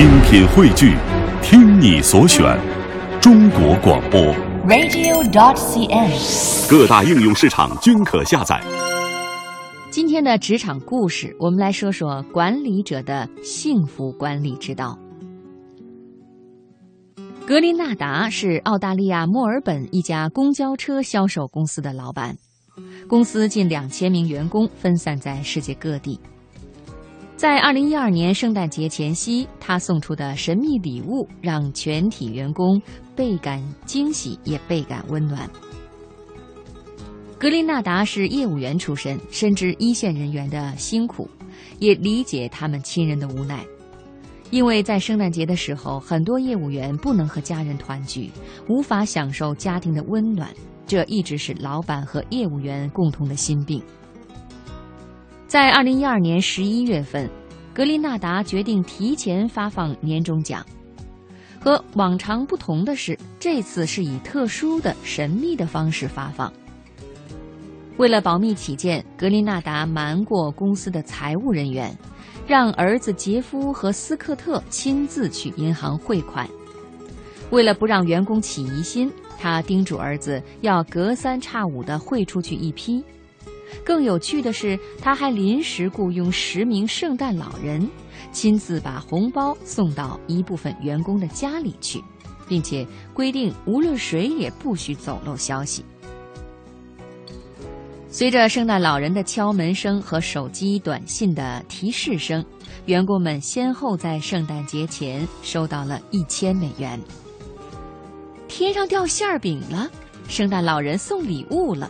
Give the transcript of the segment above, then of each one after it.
精品汇聚，听你所选，中国广播。radio.dot.cn，。各大应用市场均可下载。今天的职场故事，我们来说说管理者的幸福管理之道。格林纳达是澳大利亚墨尔本一家公交车销售公司的老板，公司近两千名员工分散在世界各地。在二零一二年圣诞节前夕，他送出的神秘礼物让全体员工倍感惊喜，也倍感温暖。格林纳达是业务员出身，深知一线人员的辛苦，也理解他们亲人的无奈。因为在圣诞节的时候，很多业务员不能和家人团聚，无法享受家庭的温暖，这一直是老板和业务员共同的心病。在二零一二年十一月份，格林纳达决定提前发放年终奖。和往常不同的是，这次是以特殊的、神秘的方式发放。为了保密起见，格林纳达瞒过公司的财务人员，让儿子杰夫和斯科特亲自去银行汇款。为了不让员工起疑心，他叮嘱儿子要隔三差五地汇出去一批。更有趣的是，他还临时雇佣十名圣诞老人，亲自把红包送到一部分员工的家里去，并且规定无论谁也不许走漏消息。随着圣诞老人的敲门声和手机短信的提示声，员工们先后在圣诞节前收到了一千美元。天上掉馅儿饼了，圣诞老人送礼物了。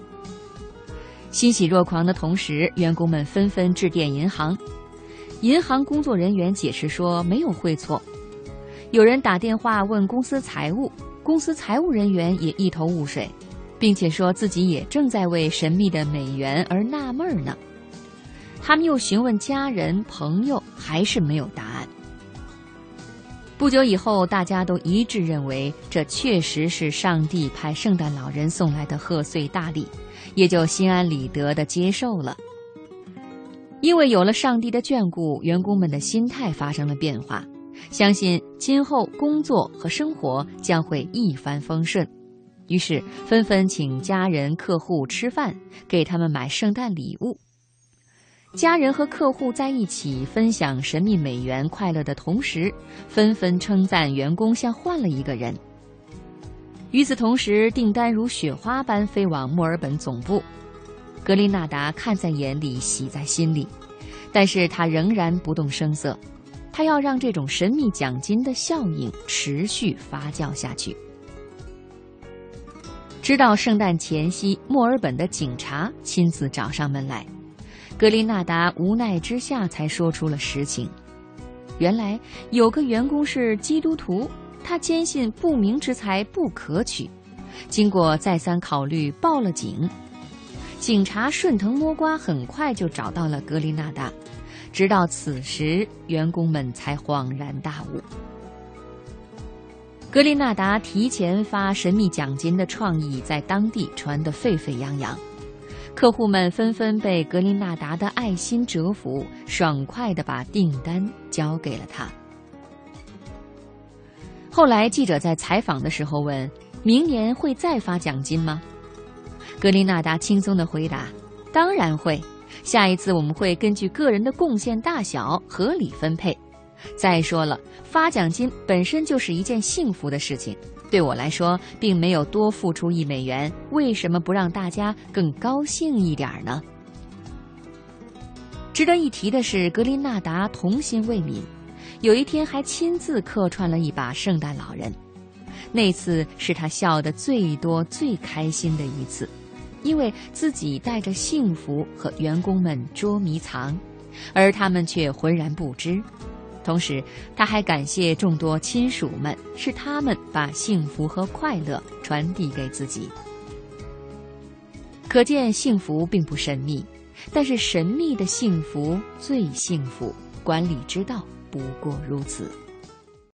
欣喜若狂的同时，员工们纷纷致电银行，银行工作人员解释说没有汇错。有人打电话问公司财务，公司财务人员也一头雾水。并且说自己也正在为神秘的美元而纳闷呢。他们又询问家人朋友，还是没有答。不久以后，大家都一致认为这确实是上帝派圣诞老人送来的贺岁大礼，也就心安理得的接受了。因为有了上帝的眷顾，员工们的心态发生了变化，相信今后工作和生活将会一帆风顺。于是纷纷请家人、客户吃饭，给他们买圣诞礼物。家人和客户在一起分享神秘美元快乐的同时，纷纷称赞员工像换了一个人。与此同时，订单如雪花般飞往墨尔本总部。格林纳达看在眼里，喜在心里，但是他仍然不动声色。他要让这种神秘奖金的效应持续发酵下去。直到圣诞前夕，墨尔本的警察亲自找上门来，格林纳达无奈之下才说出了实情。原来有个员工是基督徒，他坚信不明之财不可取，经过再三考虑，报了警。警察顺藤摸瓜，很快就找到了格林纳达。直到此时，员工们才恍然大悟。格林纳达提前发神秘奖金的创意在当地传得沸沸扬扬，客户们纷纷被格林纳达的爱心折服，爽快地把订单交给了他。后来记者在采访的时候问：“明年会再发奖金吗？”格林纳达轻松地回答：“当然会，下一次我们会根据个人的贡献大小合理分配。”再说了，发奖金本身就是一件幸福的事情，对我来说，并没有多付出一美元，为什么不让大家更高兴一点呢？值得一提的是，格林纳达童心未泯，有一天还亲自客串了一把圣诞老人，那次是他笑得最多、最开心的一次，因为自己带着幸福和员工们捉迷藏，而他们却浑然不知。同时，他还感谢众多亲属们，是他们把幸福和快乐传递给自己。可见，幸福并不神秘，但是神秘的幸福最幸福。管理之道不过如此。